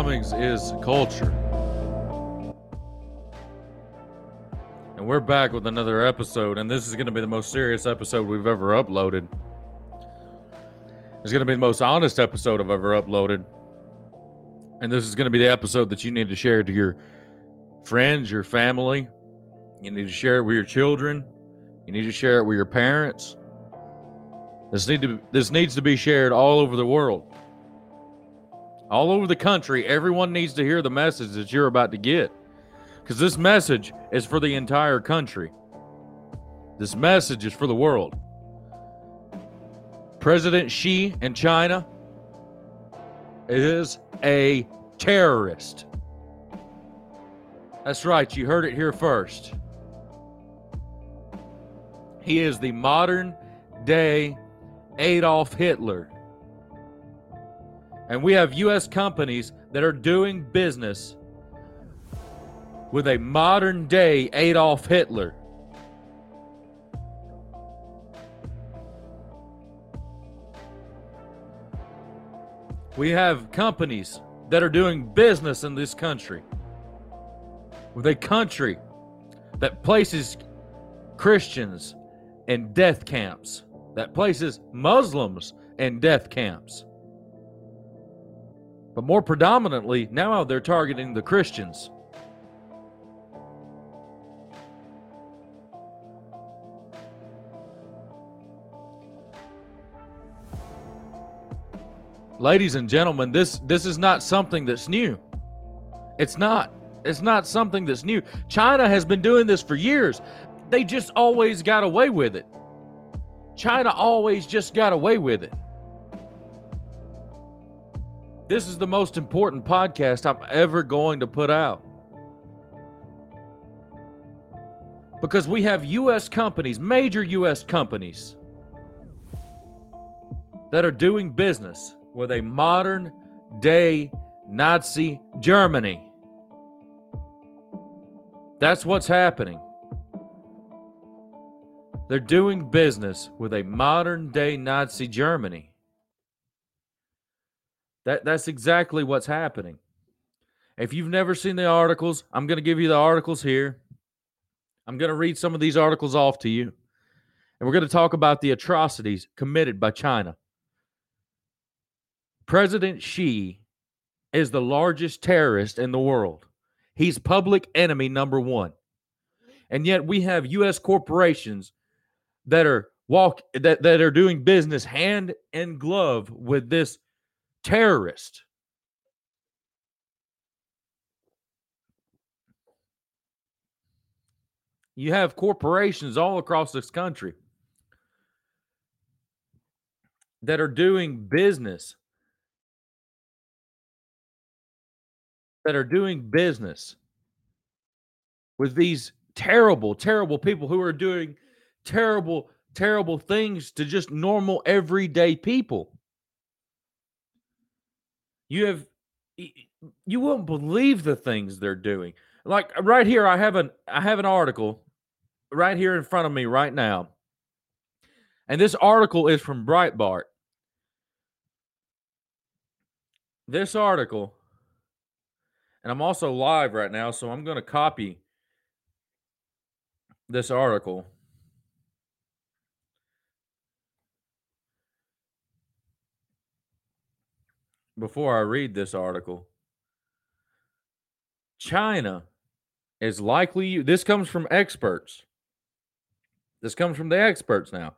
Cummings is culture. And we're back with another episode, and this is going to be the most serious episode we've ever uploaded. It's going to be the most honest episode I've ever uploaded. And this is going to be the episode that you need to share to your friends, your family. You need to share it with your children. You need to share it with your parents. This need to this needs to be shared all over the world. All over the country, everyone needs to hear the message that you're about to get. Cuz this message is for the entire country. This message is for the world. President Xi in China is a terrorist. That's right, you heard it here first. He is the modern day Adolf Hitler. And we have U.S. companies that are doing business with a modern day Adolf Hitler. We have companies that are doing business in this country with a country that places Christians in death camps, that places Muslims in death camps. But more predominantly, now they're targeting the Christians. Ladies and gentlemen, this this is not something that's new. It's not. It's not something that's new. China has been doing this for years. They just always got away with it. China always just got away with it. This is the most important podcast I'm ever going to put out. Because we have U.S. companies, major U.S. companies, that are doing business with a modern day Nazi Germany. That's what's happening. They're doing business with a modern day Nazi Germany. That, that's exactly what's happening. If you've never seen the articles, I'm going to give you the articles here. I'm going to read some of these articles off to you. And we're going to talk about the atrocities committed by China. President Xi is the largest terrorist in the world. He's public enemy number one. And yet we have US corporations that are walk that, that are doing business hand in glove with this terrorist. You have corporations all across this country that are doing business that are doing business with these terrible, terrible people who are doing terrible, terrible things to just normal, everyday people. You have, you won't believe the things they're doing. Like right here, I have an I have an article right here in front of me right now, and this article is from Breitbart. This article and I'm also live right now, so I'm going to copy this article. Before I read this article, China is likely, this comes from experts. This comes from the experts now.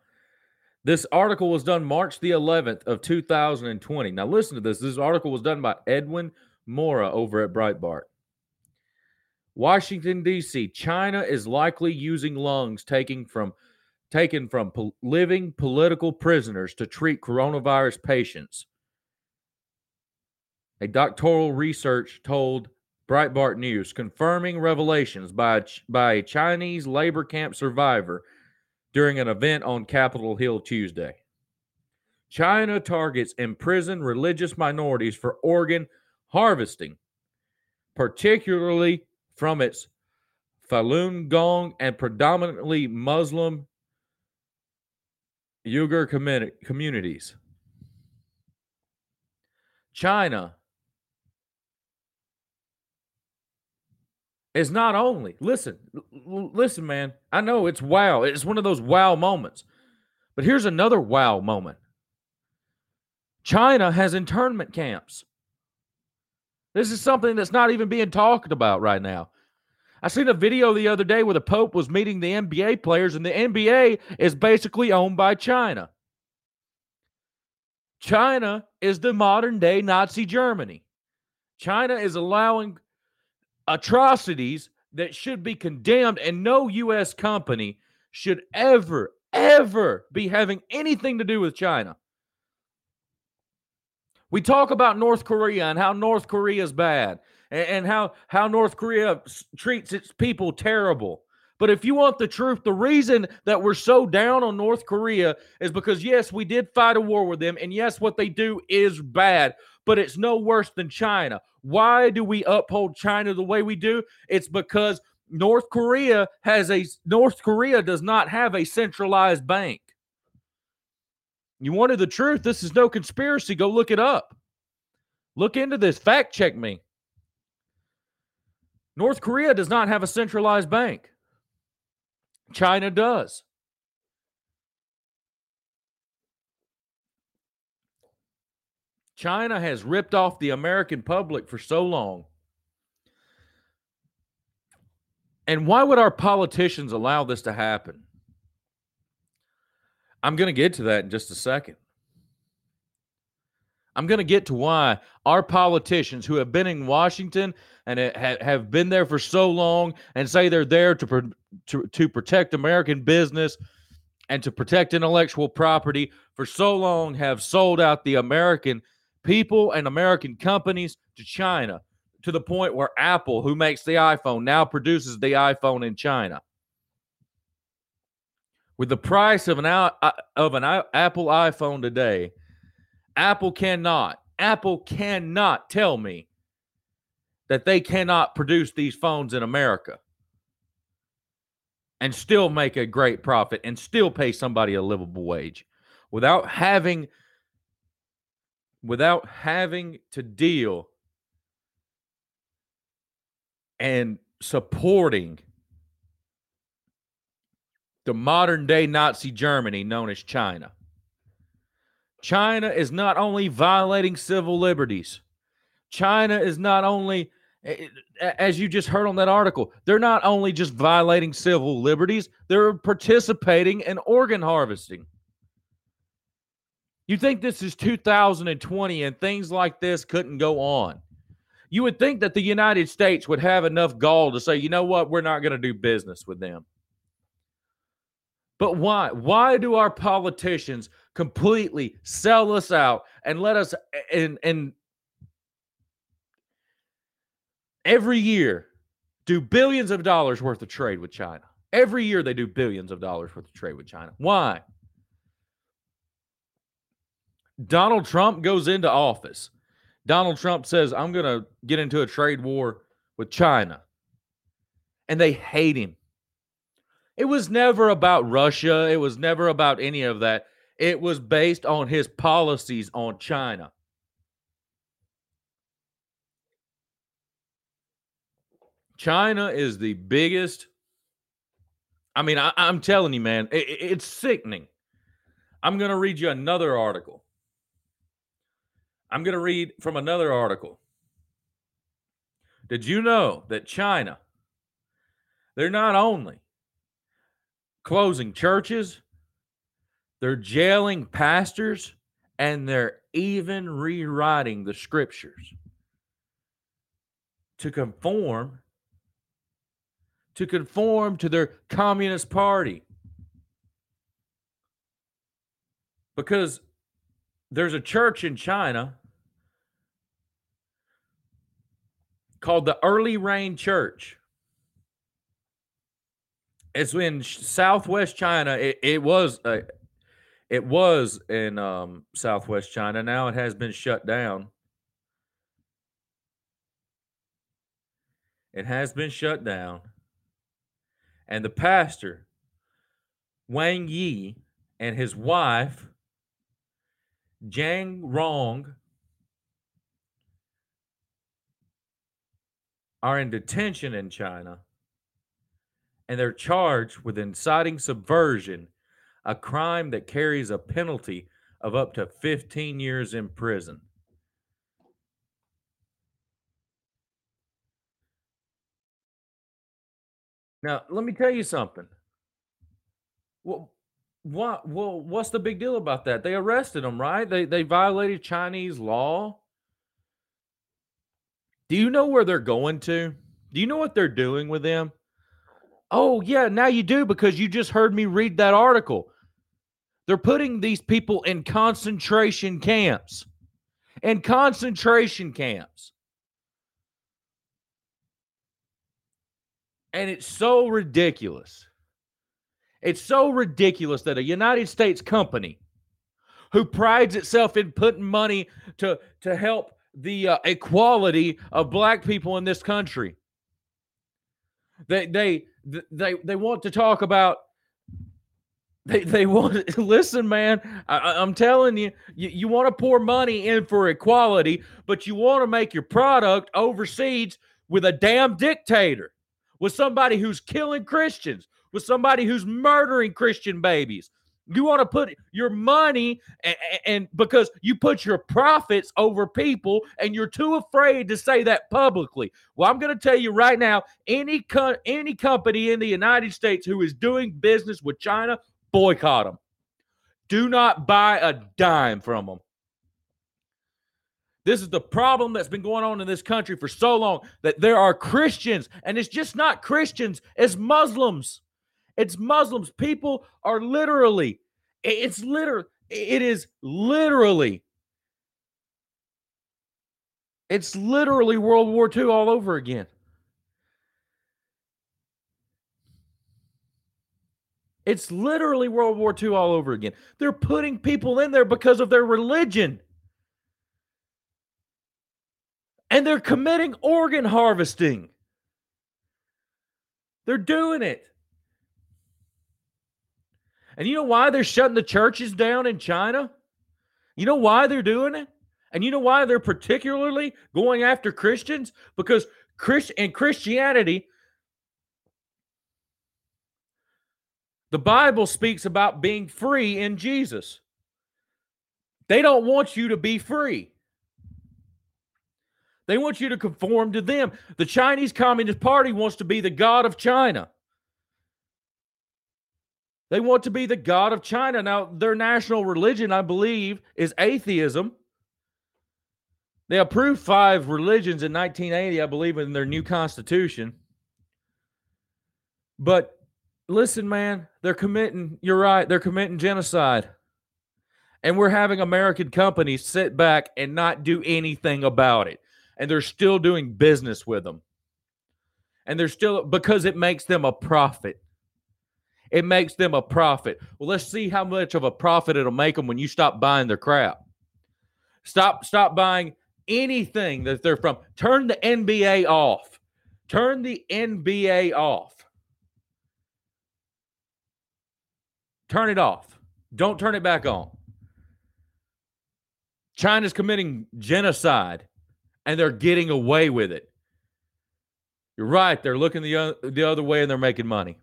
This article was done March the 11th of 2020. Now listen to this. This article was done by Edwin Mora over at Breitbart. Washington D.C. China is likely using lungs taken from taken from living political prisoners to treat coronavirus patients. A doctoral research told Breitbart News confirming revelations by by a Chinese labor camp survivor during an event on Capitol Hill Tuesday. China targets imprisoned religious minorities for organ harvesting, particularly from its Falun Gong and predominantly Muslim Uyghur communities. China is not only listen, l- listen, man. I know it's wow. It's one of those wow moments. But here's another wow moment. China has internment camps. This is something that's not even being talked about right now. I seen a video the other day where the Pope was meeting the NBA players, and the NBA is basically owned by China. China is the modern day Nazi Germany. China is allowing atrocities that should be condemned, and no U.S. company should ever, ever be having anything to do with China. We talk about North Korea and how North Korea is bad and, how, how North Korea treats its people terrible. But if you want the truth, the reason that we're so down on North Korea is because, yes, we did fight a war with them. And yes, what they do is bad, but it's no worse than China. Why do we uphold China the way we do? It's because North Korea has a North Korea does not have a centralized bank. You wanted the truth. This is no conspiracy. Go look it up. Look into this. Fact check me. North Korea does not have a centralized bank. China does. China has ripped off the American public for so long. And why would our politicians allow this to happen? I'm going to get to that in just a second. I'm going to get to why our politicians who have been in Washington and have been there for so long and say they're there to, to, to protect American business and to protect intellectual property for so long have sold out the American people and American companies to China to the point where Apple, who makes the iPhone, now produces the iPhone in China. With the price of an uh, of an Apple iPhone today, Apple cannot Apple cannot tell me that they cannot produce these phones in America and still make a great profit and still pay somebody a livable wage without having without having to deal and supporting the modern day Nazi Germany known as China. China is not only violating civil liberties, China is not only, as you just heard on that article, they're not only just violating civil liberties, they're participating in organ harvesting. You think this is 2020 and things like this couldn't go on. You would think that the United States would have enough gall to say, you know what, we're not going to do business with them. But why? Why do our politicians completely sell us out and let us and and every year do billions of dollars worth of trade with China? Every year they do billions of dollars worth of trade with China. Why? Donald Trump goes into office. Donald Trump says, I'm going to get into a trade war with China. And they hate him. It was never about Russia. It was never about any of that. It was based on his policies on China. China is the biggest. I mean, I, am telling you, man, it, it's sickening. I'm going to read you another article. I'm going to read from another article. Did you know that China, they're not only closing churches, they're jailing pastors, and they're even rewriting the scriptures to conform to conform to their communist party because there's a church in China called the Early Rain Church. It's in Southwest China. It, it was uh, it was in um, Southwest China. Now it has been shut down. It has been shut down. And the pastor, Wang Yi, and his wife, Jiang Rong, are in detention in China and they're charged with inciting subversion, a crime that carries a penalty of up to 15 years in prison. Now, let me tell you something. Well, what? Well, what's the big deal about that? They arrested them, right? They they violated Chinese law. Do you know where they're going to? Do you know what they're doing with them? Oh, yeah, now you do because you just heard me read that article. They're putting these people in concentration camps. In concentration camps. And it's so ridiculous. It's so ridiculous that a United States company who prides itself in putting money to, to help the uh, equality of black people in this country. They they they they want to talk about they they want listen man I, am telling you, you you want to pour money in for equality but you want to make your product overseas with a damn dictator with somebody who's killing christians with somebody who's murdering christian babies you want to put your money and, and, because you put your profits over people and you're too afraid to say that publicly. Well, I'm going to tell you right now any co- any company in the United States who is doing business with China, boycott them. Do not buy a dime from them. This is the problem that's been going on in this country for so long that there are Christians, and it's just not Christians, it's Muslims it's Muslims. People are literally, it's literally, it is literally, it's literally World War II all over again. It's literally World War II all over again. They're putting people in there because of their religion. And they're committing organ harvesting. They're doing it. And you know why they're shutting the churches down in China? You know why they're doing it? And you know why they're particularly going after Christians? Because Christ in Christianity, the Bible speaks about being free in Jesus. They don't want you to be free. They want you to conform to them. The Chinese Communist Party wants to be the God of China. They want to be the God of China. Now, their national religion, I believe, is atheism. They approved five religions in 1980, I believe, in their new constitution. But listen, man, they're committing, you're right, they're committing genocide. And we're having American companies sit back and not do anything about it. And they're still doing business with them. And they're still, because it makes them a profit. It makes them a profit. Well, let's see how much of a profit it'll make them when you stop buying their crap. Stop stop buying anything that they're from. Turn the NBA off. Turn the NBA off. Turn it off. Don't turn it back on. China's committing genocide and they're getting away with it. You're right. They're looking the, the other way and they're making money.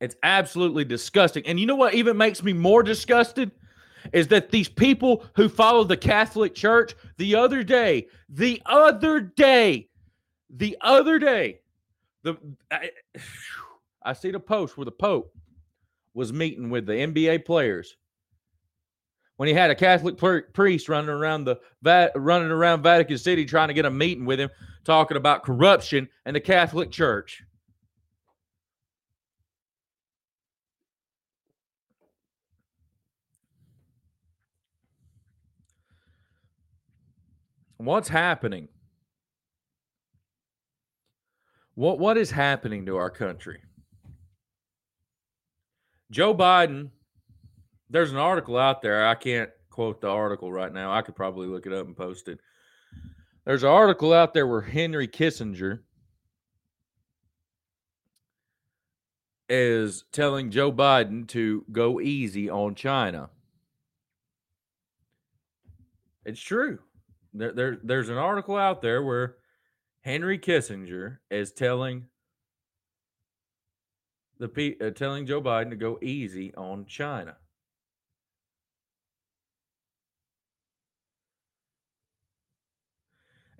It's absolutely disgusting. And you know what even makes me more disgusted? Is that these people who follow the Catholic Church, the other day, the other day, the other day, the I, I see the post where the Pope was meeting with the NBA players when he had a Catholic priest running around the running around Vatican City trying to get a meeting with him, talking about corruption and the Catholic Church. What's happening? What what is happening to our country? Joe Biden, there's an article out there. I can't quote the article right now. I could probably look it up and post it. There's an article out there where Henry Kissinger is telling Joe Biden to go easy on China. It's true. there, there there's an article out there where Henry Kissinger is telling the uh, telling Joe Biden to go easy on China.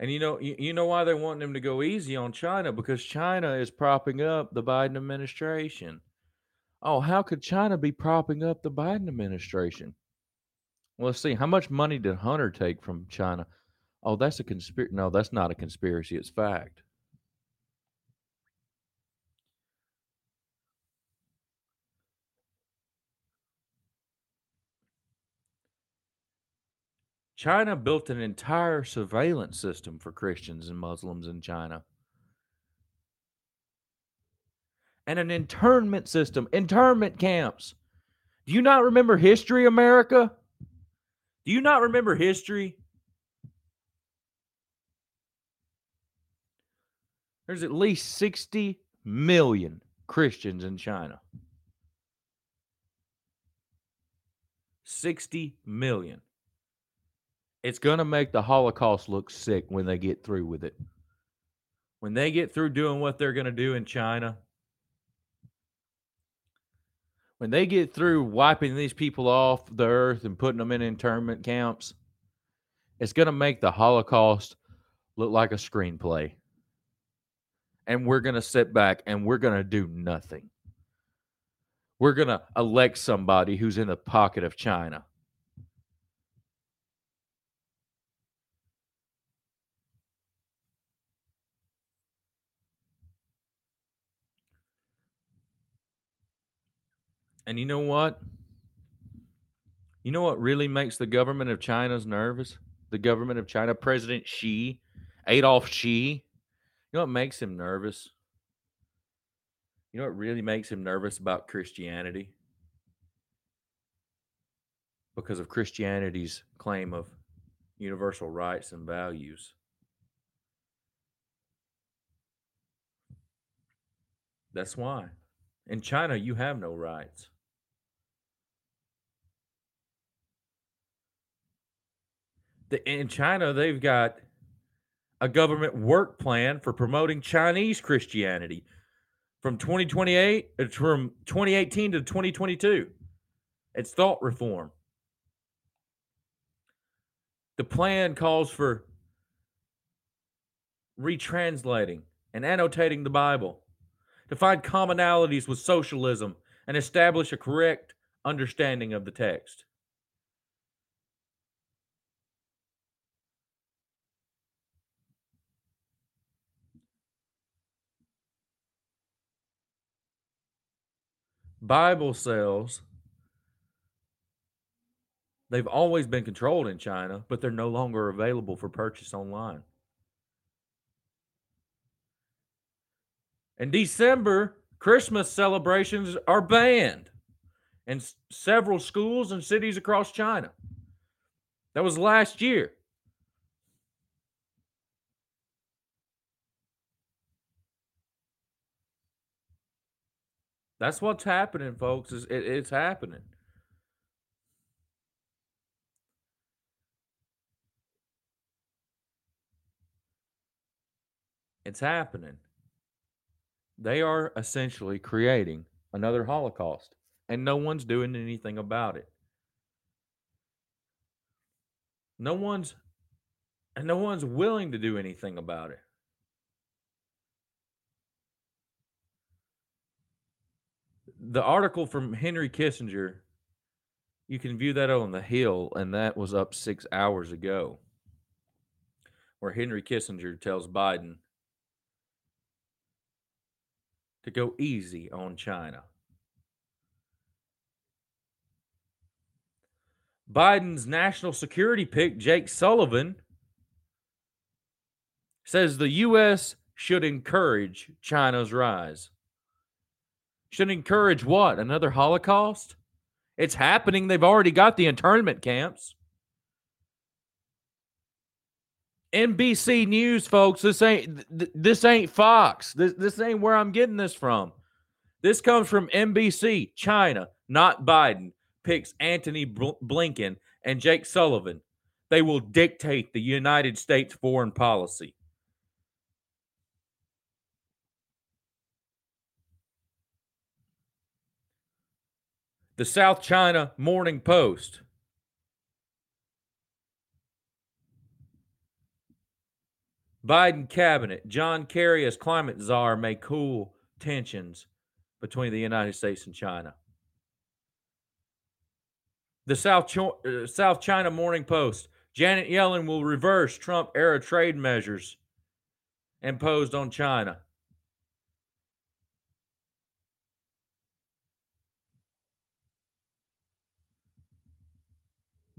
And you know, you, you know why they want him to go easy on China because China is propping up the Biden administration. Oh, how could China be propping up the Biden administration? Well, let's see. How much money did Hunter take from China? Oh, that's a conspiracy. No, that's not a conspiracy. It's fact. China built an entire surveillance system for Christians and Muslims in China. And an internment system, internment camps. Do you not remember history, America? Do you not remember history? There's at least 60 million Christians in China. 60 million. It's going to make the Holocaust look sick when they get through with it. When they get through doing what they're going to do in China, when they get through wiping these people off the earth and putting them in internment camps, it's going to make the Holocaust look like a screenplay. And we're going to sit back and we're going to do nothing. We're going to elect somebody who's in the pocket of China. And you know what? You know what really makes the government of China's nervous? The government of China, President Xi, Adolf Xi. You know what makes him nervous? You know what really makes him nervous about Christianity? Because of Christianity's claim of universal rights and values. That's why. In China, you have no rights. In China, they've got a government work plan for promoting Chinese Christianity from 2028 uh, from 2018 to 2022. It's thought reform. The plan calls for retranslating and annotating the Bible to find commonalities with socialism and establish a correct understanding of the text. Bible sales, they've always been controlled in China, but they're no longer available for purchase online. In December, Christmas celebrations are banned in several schools and cities across China. That was last year. That's what's happening, folks. Is it, it's happening. It's happening. They are essentially creating another Holocaust, and no one's doing anything about it. No one's and no one's willing to do anything about it. The article from Henry Kissinger, you can view that on the Hill, and that was up six hours ago, where Henry Kissinger tells Biden to go easy on China. Biden's national security pick, Jake Sullivan, says the U.S. should encourage China's rise. Should encourage what? Another Holocaust? It's happening. They've already got the internment camps. NBC News, folks. This ain't this ain't Fox. This this ain't where I'm getting this from. This comes from NBC. China, not Biden, picks Anthony Blinken and Jake Sullivan. They will dictate the United States foreign policy. The South China Morning Post. Biden cabinet, John Kerry as climate czar may cool tensions between the United States and China. The South, Ch- uh, South China Morning Post. Janet Yellen will reverse Trump era trade measures imposed on China.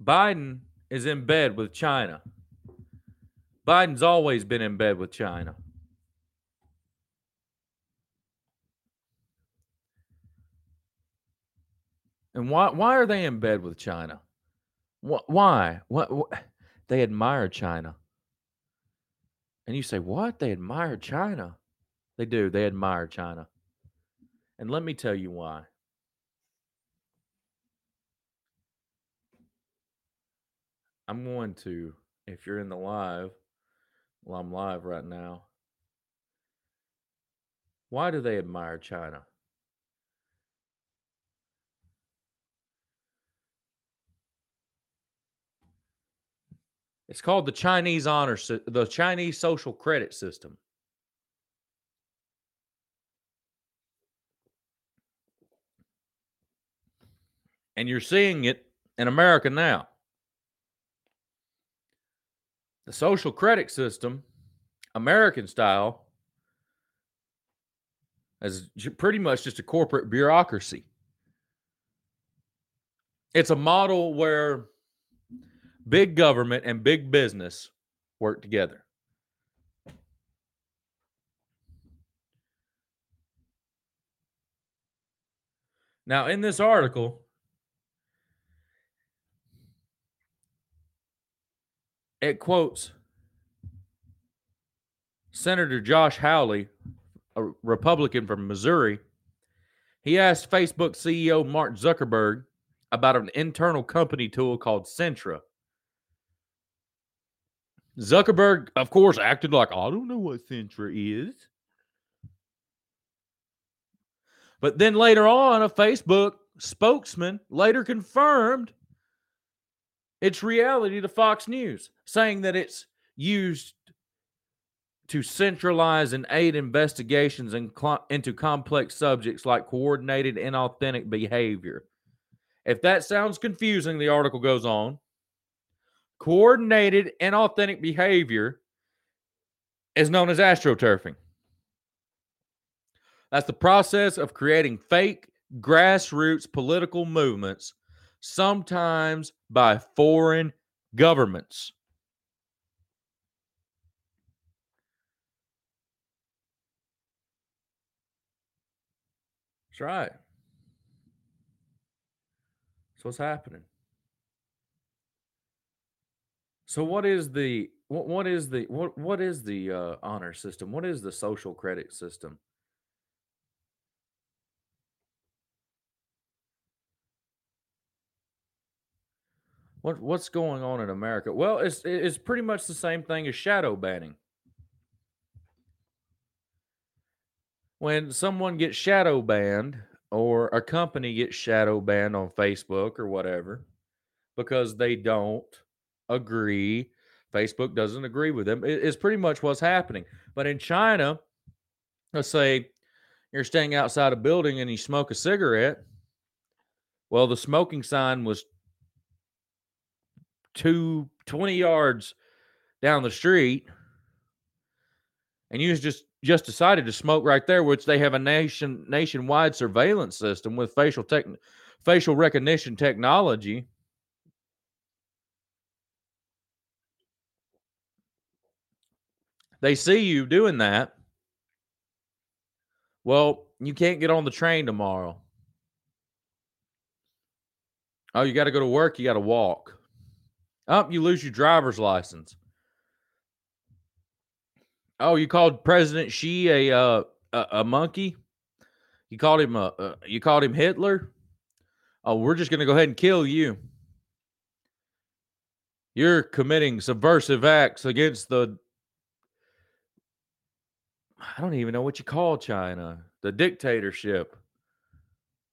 Biden is in bed with China. Biden's always been in bed with China. And why why are they in bed with China? Why? What? They admire China. And you say, "What? They admire China?" They do. They admire China. And let me tell you why. I'm going to, if you're in the live, well, I'm live right now. Why do they admire China? It's called the Chinese honor, the Chinese social credit system. And you're seeing it in America now. The social credit system, American style, is pretty much just a corporate bureaucracy. It's a model where big government and big business work together. Now, in this article, it quotes Senator Josh Hawley, a Republican from Missouri. He asked Facebook CEO Mark Zuckerberg about an internal company tool called Centra. Zuckerberg, of course, acted like, I don't know what Centra is. But then later on, a Facebook spokesman later confirmed its reality to Fox News, saying that it's used to centralize and aid investigations in cl- into complex subjects like coordinated inauthentic behavior. If that sounds confusing, the article goes on. Coordinated inauthentic behavior is known as astroturfing. That's the process of creating fake grassroots political movements sometimes by foreign governments. That's right. That's what's happening. So what is the what, what is the what what is the uh, honor system? What is the social credit system? What what's going on in America? Well, it's it's pretty much the same thing as shadow banning. When someone gets shadow banned or a company gets shadow banned on Facebook or whatever because they don't agree, Facebook doesn't agree with them. It's pretty much what's happening. But in China, let's say you're staying outside a building and you smoke a cigarette. Well, the smoking sign was two, 20 yards down the street and you just just decided to smoke right there which they have a nation nationwide surveillance system with facial tech facial recognition technology. They see you doing that. Well you can't get on the train tomorrow. Oh you got to go to work you got to walk up, oh, you lose your driver's license. Oh, you called President Xi a uh, a, a, monkey? You called him a uh, you called him Hitler? Oh, we're just to go ahead and kill you. You're committing subversive acts against the I don't even know what you call China, the dictatorship.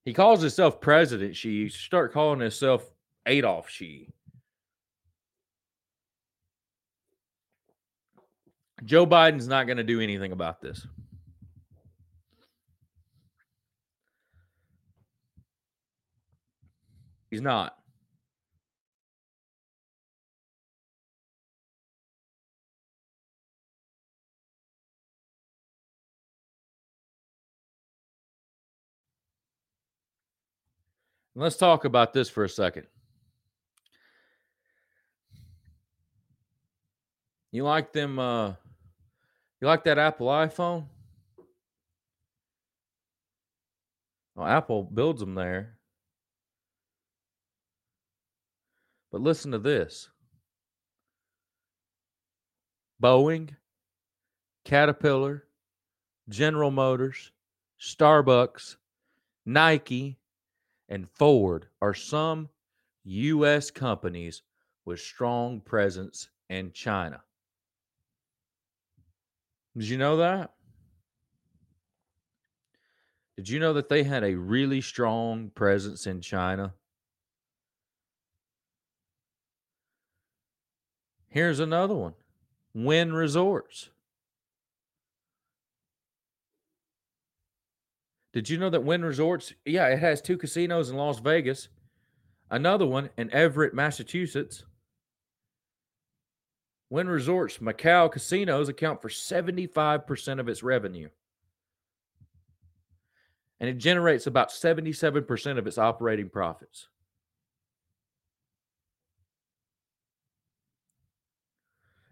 He calls himself President Xi. Start calling himself Adolf Xi. Joe Biden's not going to do anything about this. He's not. Let's talk about this for a second. You like them uh you like that Apple iPhone? Well, Apple builds them there. But listen to this Boeing, Caterpillar, General Motors, Starbucks, Nike, and Ford are some U.S. companies with strong presence in China. Did you know that? Did you know that they had a really strong presence in China? Here's another one Wynn Resorts. Did you know that Wynn Resorts, yeah, it has two casinos in Las Vegas, another one in Everett, Massachusetts. Wynn Resorts Macau casinos account for 75% of its revenue. And it generates about 77% of its operating profits.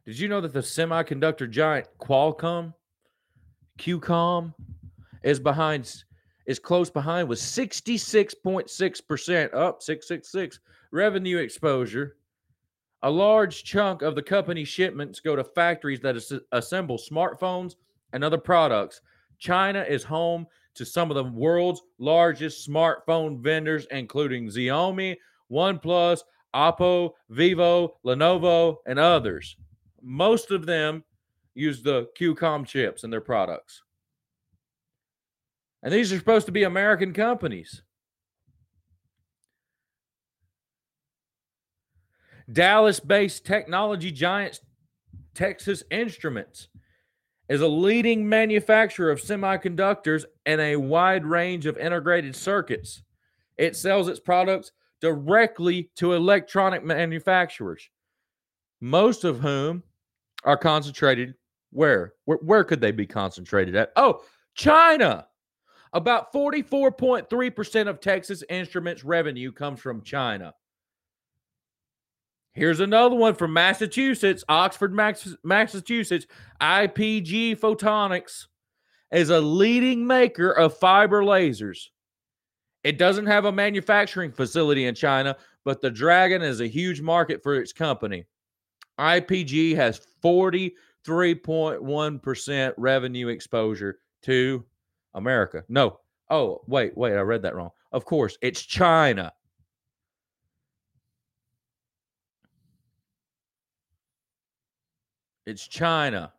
Did you know that the semiconductor giant Qualcomm, QCOM, is behind is close behind with 66.6% up 666 revenue exposure a large chunk of the company's shipments go to factories that as- assemble smartphones and other products. China is home to some of the world's largest smartphone vendors, including Xiaomi, OnePlus, Oppo, Vivo, Lenovo, and others. Most of them use the QCOM chips in their products. And these are supposed to be American companies. Dallas based technology giant Texas Instruments is a leading manufacturer of semiconductors and a wide range of integrated circuits. It sells its products directly to electronic manufacturers, most of whom are concentrated where? Where, where could they be concentrated at? Oh, China. About 44.3% of Texas Instruments revenue comes from China. Here's another one from Massachusetts, Oxford, Massachusetts. IPG Photonics is a leading maker of fiber lasers. It doesn't have a manufacturing facility in China, but the Dragon is a huge market for its company. IPG has 43.1% revenue exposure to America. No. Oh, wait, wait, I read that wrong. Of course, it's China. It's China.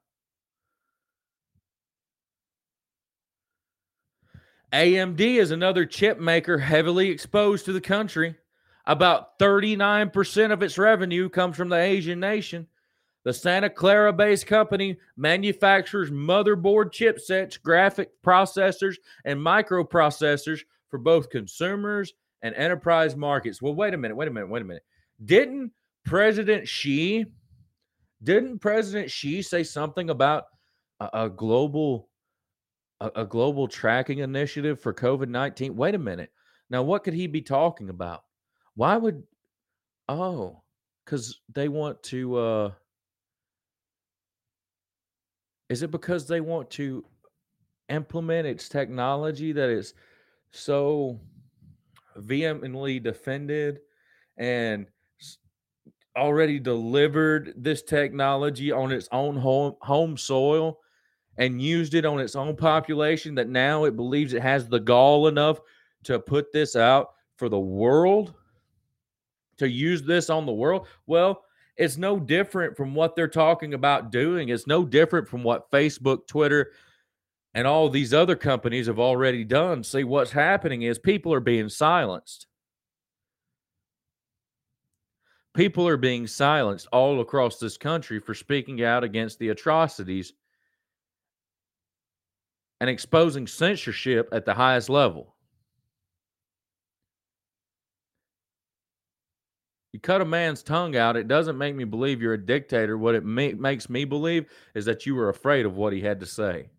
AMD is another chip maker heavily exposed to the country. About 39% of its revenue comes from the Asian nation. The Santa Clara based company manufactures motherboard chipsets, graphic processors, and microprocessors for both consumers and enterprise markets. Well, wait a minute, wait a minute, wait a minute. Didn't President Xi didn't President Xi say something about a, a global a, a global tracking initiative for COVID nineteen? Wait a minute. Now, what could he be talking about? Why would oh, because they want to. uh Is it because they want to implement its technology that is so vehemently defended and already delivered this technology on its own home, home soil and used it on its own population that now it believes it has the gall enough to put this out for the world to use this on the world well It's no different from what they're talking about doing. It's no different from what Facebook, Twitter, and all these other companies have already done. See, what's happening is people are being silenced. People are being silenced all across this country for speaking out against the atrocities and exposing censorship at the highest level. You cut a man's tongue out, it doesn't make me believe you're a dictator. What it ma- makes me believe is that you were afraid of what he had to say.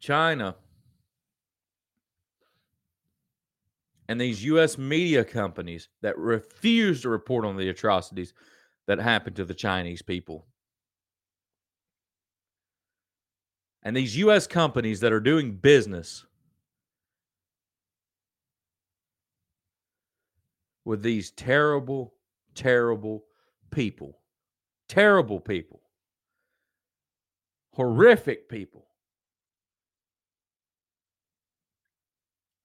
China and these U.S. media companies that refuse to report on the atrocities that happened to the Chinese people. And these U.S. companies that are doing business with these terrible, terrible people, terrible people, horrific people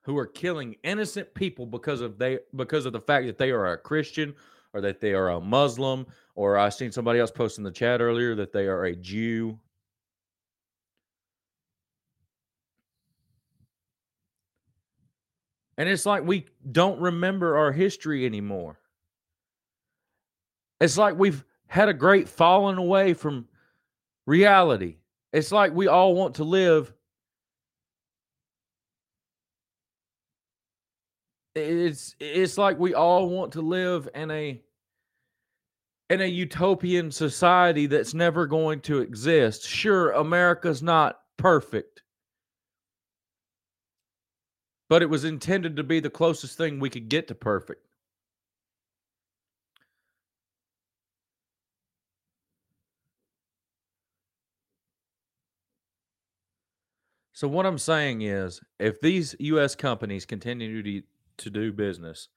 who are killing innocent people because of they because of the fact that they are a Christian or that they are a Muslim or I seen somebody else post in the chat earlier that they are a Jew. And it's like we don't remember our history anymore. It's like we've had a great falling away from reality. It's like we all want to live it's it's like we all want to live in a in a utopian society that's never going to exist. Sure, America's not perfect. But it was intended to be the closest thing we could get to perfect. So what I'm saying is if these US companies continue to to do business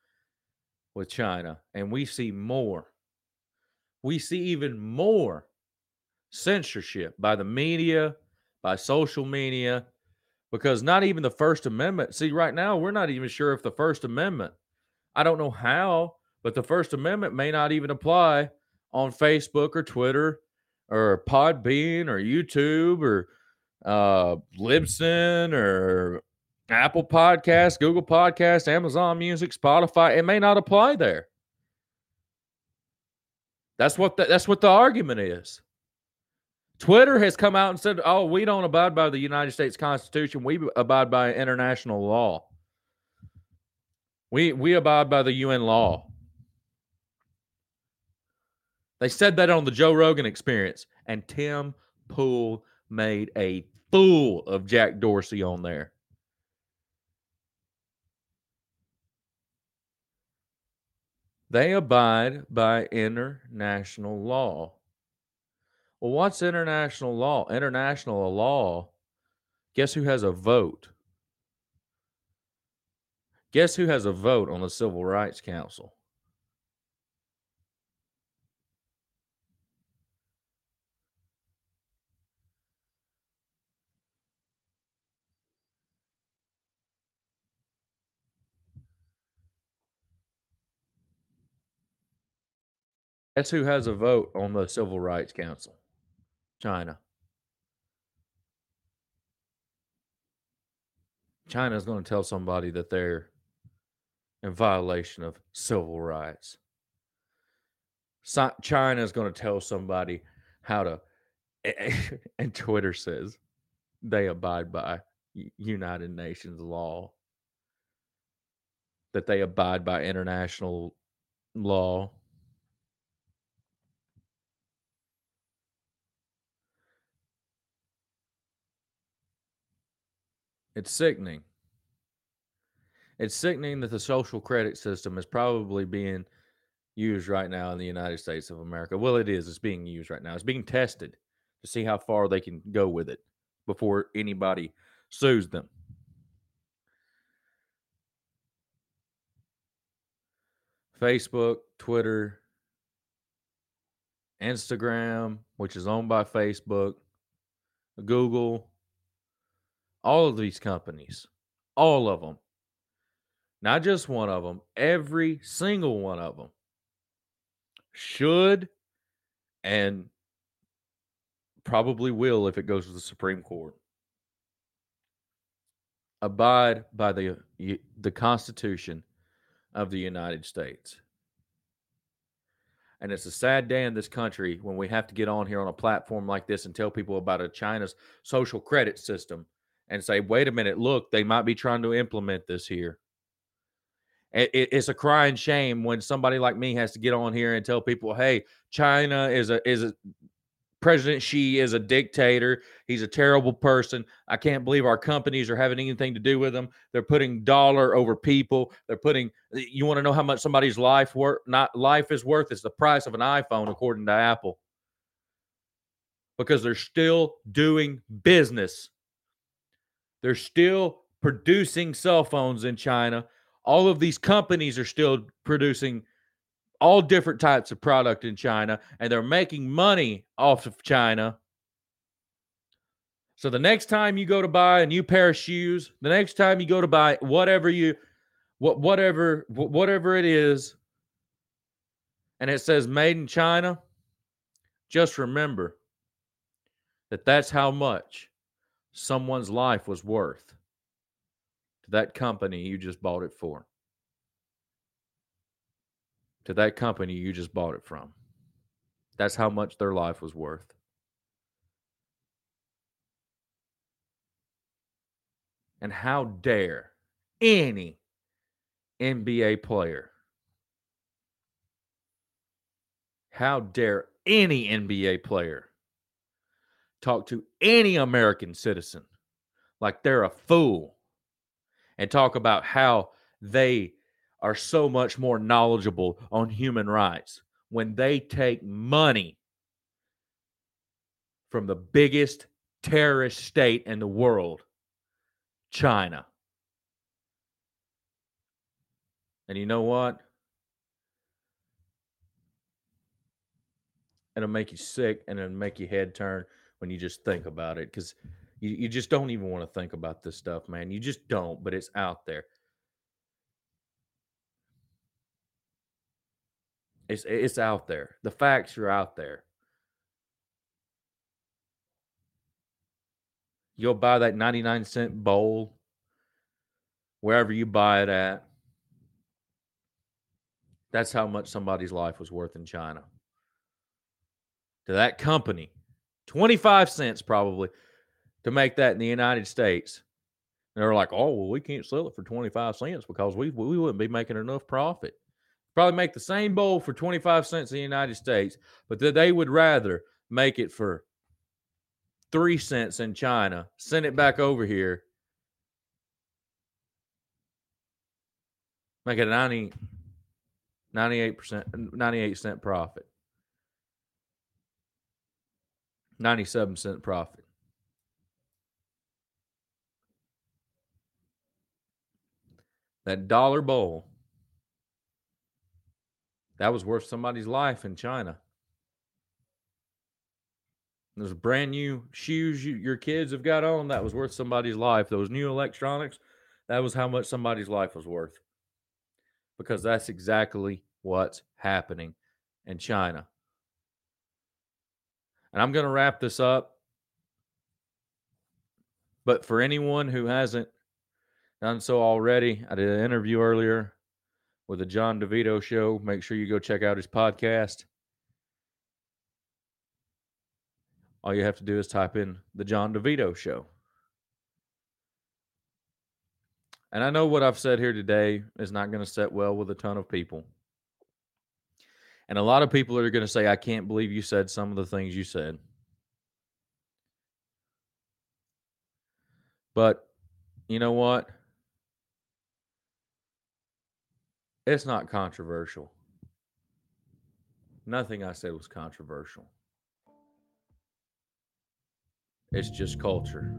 with China, and we see more. We see even more censorship by the media, by social media, because not even the First Amendment. See, right now, we're not even sure if the First Amendment, I don't know how, but the First Amendment may not even apply on Facebook or Twitter or Podbean or YouTube or uh, Libsyn or Apple Podcast, Google Podcast, Amazon Music, Spotify. It may not apply there. That's what the, that's what the argument is. Twitter has come out and said, "Oh, we don't abide by the United States Constitution. We abide by international law. We we abide by the UN law." They said that on the Joe Rogan experience, and Tim Pool made a fool of Jack Dorsey on there. They abide by international law. Well, what's international law? International law, guess who has a vote? Guess who has a vote on the Civil Rights Council? That's who has a vote on the Civil Rights Council. China. China is going to tell somebody that they're in violation of civil rights. China is going to tell somebody how to, eh, eh, and Twitter says they abide by United Nations law, that they abide by international law. It's sickening. It's sickening that the social credit system is probably being used right now in the United States of America. Well, it is. It's being used right now. It's being tested to see how far they can go with it before anybody sues them. Facebook, Twitter, Instagram, which is owned by Facebook, Google, all of these companies all of them, not just one of them, every single one of them should and probably will if it goes to the Supreme Court abide by the the Constitution of the United States. And it's a sad day in this country when we have to get on here on a platform like this and tell people about a China's social credit system and say, wait a minute, look, they might be trying to implement this here. it's a crying shame when somebody like me has to get on here and tell people, hey, China is a is a President Xi is a dictator. He's a terrible person. I can't believe our companies are having anything to do with him. They're putting dollar over people. They're putting. You want to know how much somebody's life worth? Not life is worth. It's the price of an iPhone, according to Apple, because they're still doing business. They're still producing cell phones in China. All of these companies are still producing all different types of product in China and they're making money off of China. So the next time you go to buy a new pair of shoes, the next time you go to buy whatever you what whatever whatever it is and it says made in China, just remember that that's how much someone's life was worth to that company you just bought it for to that company you just bought it from. That's how much their life was worth. And how dare any NBA player, how dare any NBA player talk to any American citizen like they're a fool and talk about how they are so much more knowledgeable on human rights when they take money from the biggest terrorist state in the world, China. And you know what? It'll make you sick and it'll make your head turn when you just think about it because you, you just don't even want to think about this stuff, man. You just don't, but it's out there. It's it's out there. The facts are out there. You'll buy that 99 cent bowl wherever you buy it at. That's how much somebody's life was worth in China. To that company, 25 cents probably to make that in the United States. they're like, oh, well, we can't sell it for 25 cents because we, we wouldn't be making enough profit. Probably make the same bowl for 25 cents in the United States, but that they would rather make it for three cents in China, send it back over here, make it a 90, 98%, 98 cent profit, 97 cent profit. That dollar bowl that was worth somebody's life in China. Those brand new shoes you, your kids have got on, that was worth somebody's life. Those new electronics, that was how much somebody's life was worth. Because that's exactly what's happening in China. And I'm going to wrap this up. But for anyone who hasn't done so already, I did an interview earlier with the John DeVito show. Make sure you go check out his podcast. All you have to do is type in the John DeVito show. And I know what I've said here today is not going to set well with a ton of people. And a lot of people are going to say, I can't believe you said some of the things you said. But you know what? It's not controversial. Nothing I said was controversial. It's just culture.